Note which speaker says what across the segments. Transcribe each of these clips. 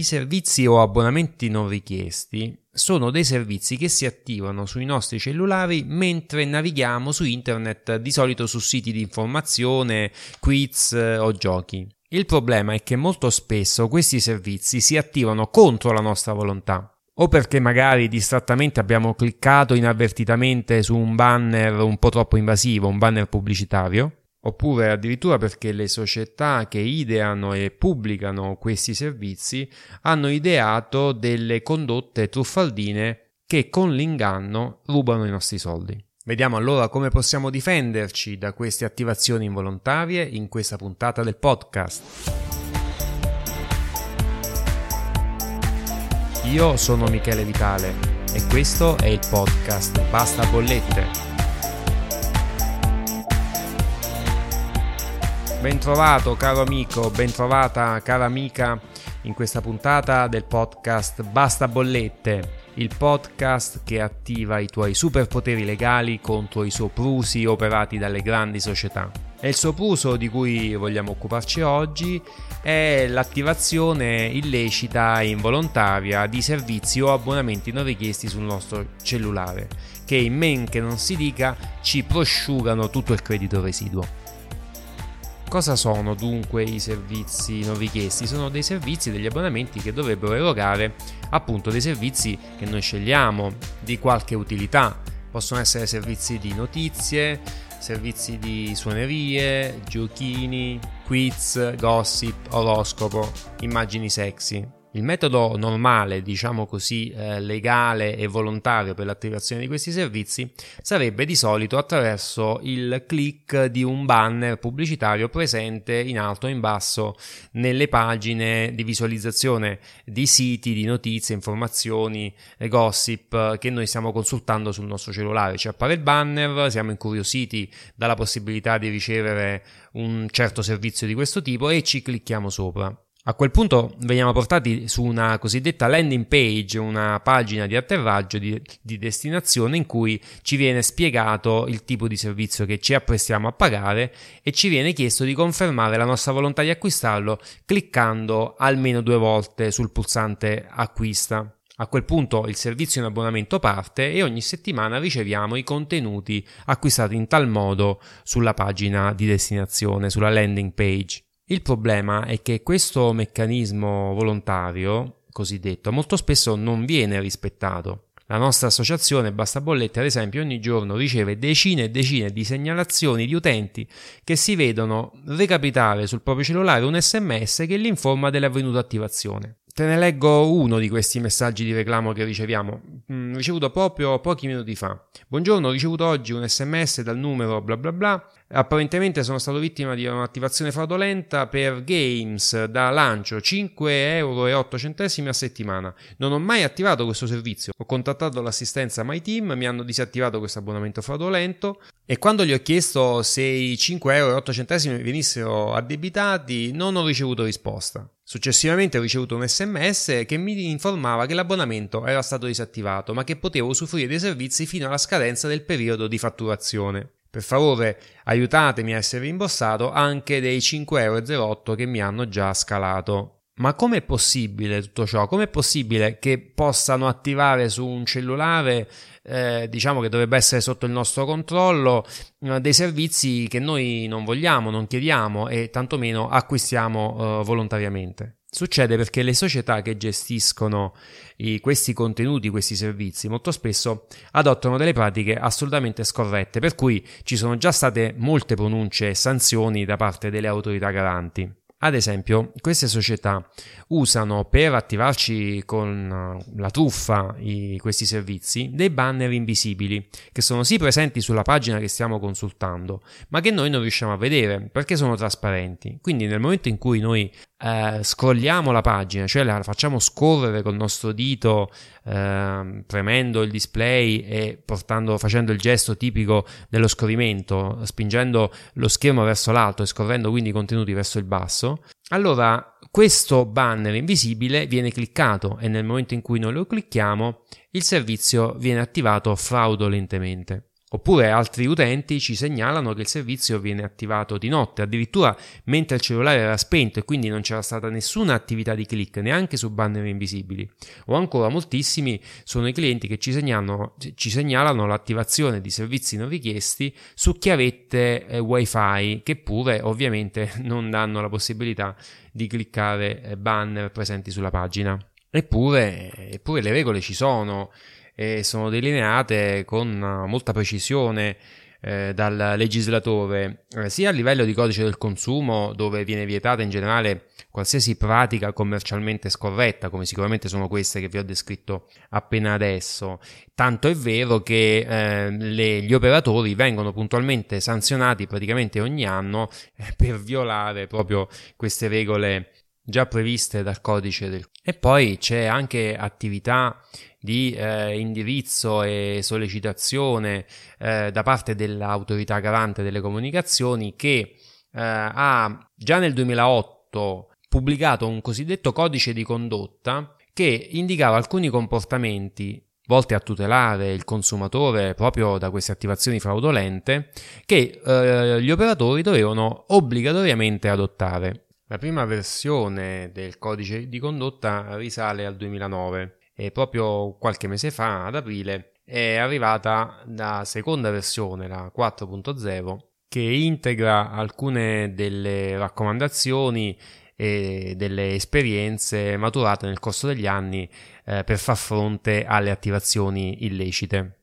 Speaker 1: I servizi o abbonamenti non richiesti sono dei servizi che si attivano sui nostri cellulari mentre navighiamo su internet, di solito su siti di informazione, quiz eh, o giochi. Il problema è che molto spesso questi servizi si attivano contro la nostra volontà o perché magari distrattamente abbiamo cliccato inavvertitamente su un banner un po' troppo invasivo, un banner pubblicitario, oppure addirittura perché le società che ideano e pubblicano questi servizi hanno ideato delle condotte truffaldine che con l'inganno rubano i nostri soldi. Vediamo allora come possiamo difenderci da queste attivazioni involontarie in questa puntata del podcast. Io sono Michele Vitale e questo è il podcast Basta Bollette Bentrovato caro amico, bentrovata cara amica in questa puntata del podcast Basta Bollette, il podcast che attiva i tuoi superpoteri legali contro i soprusi operati dalle grandi società. E il sopruso di cui vogliamo occuparci oggi è l'attivazione illecita e involontaria di servizi o abbonamenti non richiesti sul nostro cellulare, che in men che non si dica ci prosciugano tutto il credito residuo. Cosa sono dunque i servizi non richiesti? Sono dei servizi, degli abbonamenti che dovrebbero erogare appunto dei servizi che noi scegliamo di qualche utilità. Possono essere servizi di notizie, servizi di suonerie, giochini, quiz, gossip, oroscopo, immagini sexy. Il metodo normale, diciamo così, eh, legale e volontario per l'attivazione di questi servizi sarebbe di solito attraverso il click di un banner pubblicitario presente in alto o in basso nelle pagine di visualizzazione di siti, di notizie, informazioni, gossip che noi stiamo consultando sul nostro cellulare. Ci appare il banner, siamo incuriositi dalla possibilità di ricevere un certo servizio di questo tipo e ci clicchiamo sopra. A quel punto veniamo portati su una cosiddetta landing page, una pagina di atterraggio di, di, destinazione in cui ci viene spiegato il tipo di servizio che ci apprestiamo a pagare e ci viene chiesto di confermare la nostra volontà di acquistarlo cliccando almeno due volte sul pulsante acquista. A quel punto il servizio in abbonamento parte e ogni settimana riceviamo i contenuti acquistati in tal modo sulla pagina di destinazione, sulla landing page. Il problema è che questo meccanismo volontario, cosiddetto, molto spesso non viene rispettato. La nostra associazione Basta Bollette, ad esempio, ogni giorno riceve decine e decine di segnalazioni di utenti che si vedono recapitare sul proprio cellulare un sms che li informa dell'avvenuta attivazione. Te ne leggo uno di questi messaggi di reclamo che riceviamo, mm, ricevuto proprio pochi minuti fa. Buongiorno, ho ricevuto oggi un sms dal numero bla bla bla. Apparentemente sono stato vittima di un'attivazione fraudolenta per games da lancio 5,08 euro a settimana. Non ho mai attivato questo servizio. Ho contattato l'assistenza MyTeam, mi hanno disattivato questo abbonamento fraudolento e quando gli ho chiesto se i 5,08 euro venissero addebitati non ho ricevuto risposta. Successivamente ho ricevuto un sms che mi informava che l'abbonamento era stato disattivato, ma che potevo usufruire dei servizi fino alla scadenza del periodo di fatturazione. Per favore aiutatemi a essere rimborsato anche dei 5,08 euro che mi hanno già scalato. Ma com'è possibile tutto ciò? Com'è possibile che possano attivare su un cellulare, eh, diciamo che dovrebbe essere sotto il nostro controllo, eh, dei servizi che noi non vogliamo, non chiediamo e tantomeno acquistiamo eh, volontariamente? Succede perché le società che gestiscono i, questi contenuti, questi servizi, molto spesso adottano delle pratiche assolutamente scorrette, per cui ci sono già state molte pronunce e sanzioni da parte delle autorità garanti. Ad esempio, queste società usano per attivarci con la truffa i, questi servizi dei banner invisibili che sono sì presenti sulla pagina che stiamo consultando, ma che noi non riusciamo a vedere perché sono trasparenti. Quindi nel momento in cui noi eh, scrolliamo la pagina, cioè la facciamo scorrere col nostro dito eh, premendo il display e portando, facendo il gesto tipico dello scorrimento, spingendo lo schermo verso l'alto e scorrendo quindi i contenuti verso il basso, allora questo banner invisibile viene cliccato e nel momento in cui noi lo clicchiamo il servizio viene attivato fraudolentemente. Oppure altri utenti ci segnalano che il servizio viene attivato di notte, addirittura mentre il cellulare era spento e quindi non c'era stata nessuna attività di click, neanche su banner invisibili. O ancora moltissimi sono i clienti che ci segnalano, ci segnalano l'attivazione di servizi non richiesti su chiavette eh, wifi che pure ovviamente non danno la possibilità di cliccare eh, banner presenti sulla pagina. Eppure, eppure le regole ci sono e sono delineate con molta precisione eh, dal legislatore, eh, sia a livello di codice del consumo, dove viene vietata in generale qualsiasi pratica commercialmente scorretta, come sicuramente sono queste che vi ho descritto appena adesso. Tanto è vero che eh, le, gli operatori vengono puntualmente sanzionati praticamente ogni anno eh, per violare proprio queste regole già previste dal codice del e poi c'è anche attività di eh, indirizzo e sollecitazione eh, da parte dell'autorità garante delle comunicazioni che eh, ha già nel 2008 pubblicato un cosiddetto codice di condotta che indicava alcuni comportamenti volti a tutelare il consumatore proprio da queste attivazioni fraudolente che eh, gli operatori dovevano obbligatoriamente adottare. La prima versione del codice di condotta risale al 2009 e proprio qualche mese fa, ad aprile, è arrivata la seconda versione, la 4.0, che integra alcune delle raccomandazioni e delle esperienze maturate nel corso degli anni eh, per far fronte alle attivazioni illecite.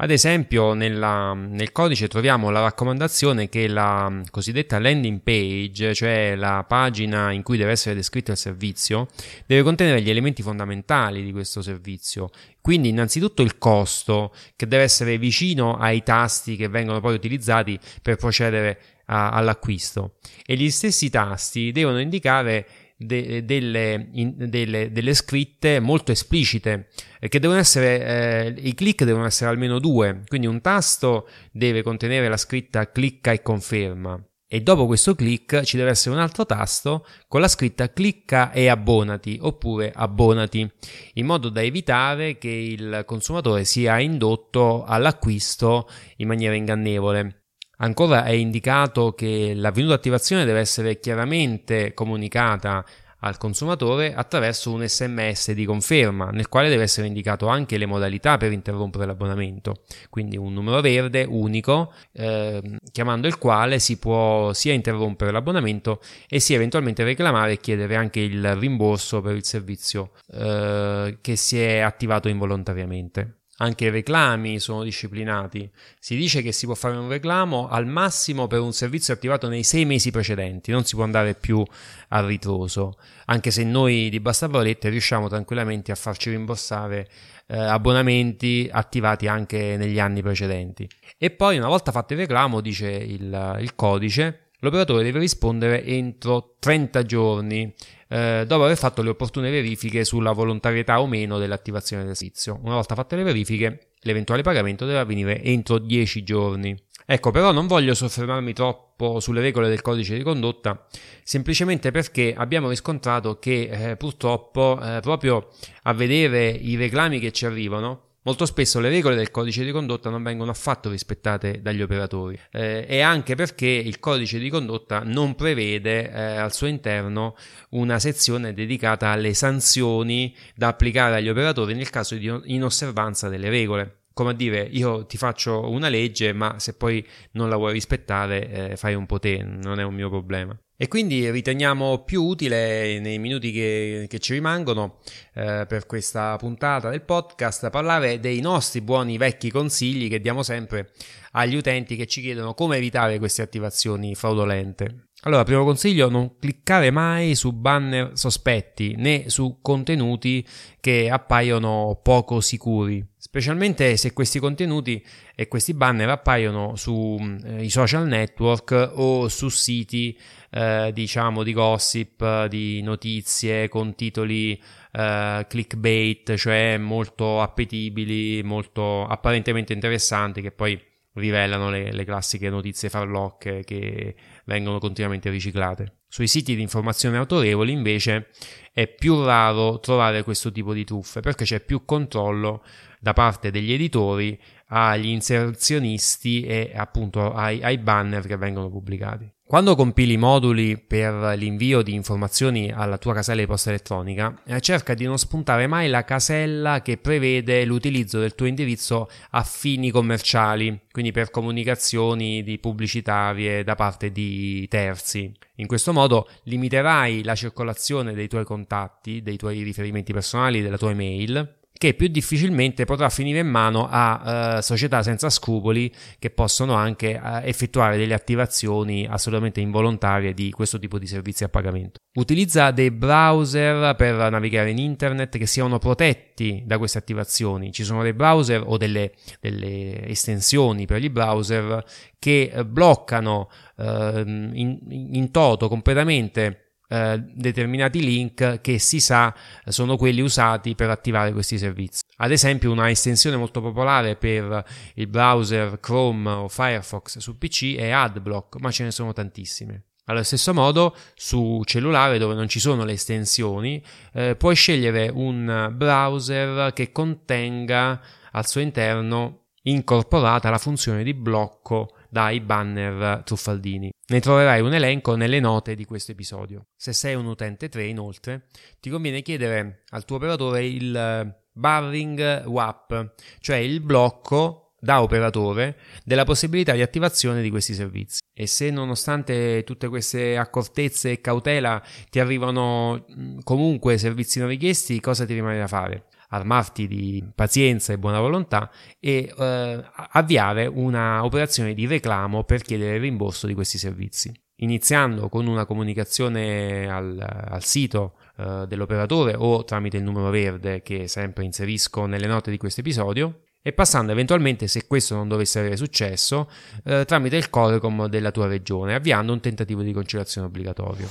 Speaker 1: Ad esempio, nella, nel codice troviamo la raccomandazione che la cosiddetta landing page, cioè la pagina in cui deve essere descritto il servizio, deve contenere gli elementi fondamentali di questo servizio. Quindi, innanzitutto il costo, che deve essere vicino ai tasti che vengono poi utilizzati per procedere a, all'acquisto. E gli stessi tasti devono indicare de, delle, in, delle, delle, scritte molto esplicite eh, che devono essere eh, i click devono essere almeno due. Quindi un tasto deve contenere la scritta clicca e conferma. E dopo questo click ci deve essere un altro tasto con la scritta clicca e abbonati oppure abbonati in modo da evitare che il consumatore sia indotto all'acquisto in maniera ingannevole Ancora è indicato che l'avvenuta attivazione deve essere chiaramente comunicata al consumatore attraverso un sms di conferma nel quale deve essere indicato anche le modalità per interrompere l'abbonamento. Quindi un numero verde unico eh, chiamando il quale si può sia interrompere l'abbonamento e sia eventualmente reclamare e chiedere anche il rimborso per il servizio eh, che si è attivato involontariamente anche i reclami sono disciplinati. Si dice che si può fare un reclamo al massimo per un servizio attivato nei sei mesi precedenti, non si può andare più a ritroso, anche se noi di Basta Valette riusciamo tranquillamente a farci rimborsare eh, abbonamenti attivati anche negli anni precedenti. E poi una volta fatto il reclamo, dice il, il codice, l'operatore deve rispondere entro 30 giorni eh, dopo aver fatto le opportune verifiche sulla volontarietà o meno dell'attivazione del servizio. Una volta fatte le verifiche, l'eventuale pagamento deve avvenire entro 10 giorni. Ecco, però non voglio soffermarmi troppo sulle regole del codice di condotta, semplicemente perché abbiamo riscontrato che eh, purtroppo eh, proprio a vedere i reclami che ci arrivano, Molto spesso le regole del codice di condotta non vengono affatto rispettate dagli operatori eh, e anche perché il codice di condotta non prevede eh, al suo interno una sezione dedicata alle sanzioni da applicare agli operatori nel caso di inosservanza delle regole come a dire io ti faccio una legge ma se poi non la vuoi rispettare eh, fai un po' te, non è un mio problema. E quindi riteniamo più utile nei minuti che, che ci rimangono eh, per questa puntata del podcast parlare dei nostri buoni vecchi consigli che diamo sempre agli utenti che ci chiedono come evitare queste attivazioni fraudolente. Allora, primo consiglio, non cliccare mai su banner sospetti né su contenuti che appaiono poco sicuri, specialmente se questi contenuti e questi banner appaiono sui eh, social network o su siti eh, diciamo di gossip, di notizie con titoli eh, clickbait, cioè molto appetibili, molto apparentemente interessanti che poi rivelano le, le classiche notizie farlocche che vengono continuamente riciclate. Sui siti di informazione autorevoli invece è più raro trovare questo tipo di truffe perché c'è più controllo da parte degli editori agli inserzionisti e appunto ai, ai banner che vengono pubblicati. Quando compili moduli per l'invio di informazioni alla tua casella di posta elettronica, eh, cerca di non spuntare mai la casella che prevede l'utilizzo del tuo indirizzo a fini commerciali, quindi per comunicazioni di pubblicitarie da parte di terzi. In questo modo limiterai la circolazione dei tuoi contatti, dei tuoi riferimenti personali, della tua email che più difficilmente potrà finire in mano a uh, società senza scrupoli che possono anche uh, effettuare delle attivazioni assolutamente involontarie di questo tipo di servizi a pagamento. Utilizza dei browser per navigare in internet che siano protetti da queste attivazioni. Ci sono dei browser o delle, delle estensioni per i browser che bloccano uh, in, in toto completamente eh, determinati link che si sa sono quelli usati per attivare questi servizi. Ad esempio, una estensione molto popolare per il browser Chrome o Firefox su PC è AdBlock, ma ce ne sono tantissime. Allo stesso modo, su cellulare dove non ci sono le estensioni, eh, puoi scegliere un browser che contenga al suo interno incorporata la funzione di blocco dai banner truffaldini. Ne troverai un elenco nelle note di questo episodio. Se sei un utente 3, inoltre, ti conviene chiedere al tuo operatore il eh, barring WAP, cioè il blocco da operatore della possibilità di attivazione di questi servizi. E se nonostante tutte queste accortezze e cautela ti arrivano comunque servizi non richiesti, cosa ti rimane da fare? Armarti di pazienza e buona volontà e eh, avviare una operazione di reclamo per chiedere il rimborso di questi servizi. Iniziando con una comunicazione al, al sito eh, dell'operatore o tramite il numero verde che sempre inserisco nelle note di questo episodio e passando eventualmente, se questo non dovesse avere successo, eh, tramite il Corecom della tua regione, avviando un tentativo di conciliazione obbligatorio.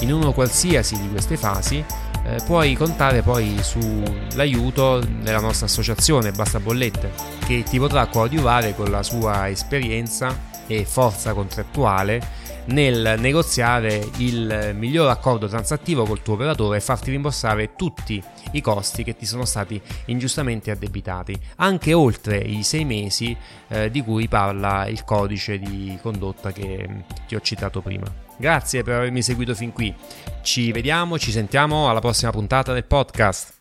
Speaker 1: In uno qualsiasi di queste fasi eh, puoi contare poi sull'aiuto della nostra associazione Basta Bollette che ti potrà coadiuvare con la sua esperienza e forza contrattuale nel negoziare il miglior accordo transattivo col tuo operatore e farti rimborsare tutti i costi che ti sono stati ingiustamente addebitati, anche oltre i sei mesi eh, di cui parla il codice di condotta che ti ho citato prima. Grazie per avermi seguito fin qui. Ci vediamo, ci sentiamo alla prossima puntata del podcast.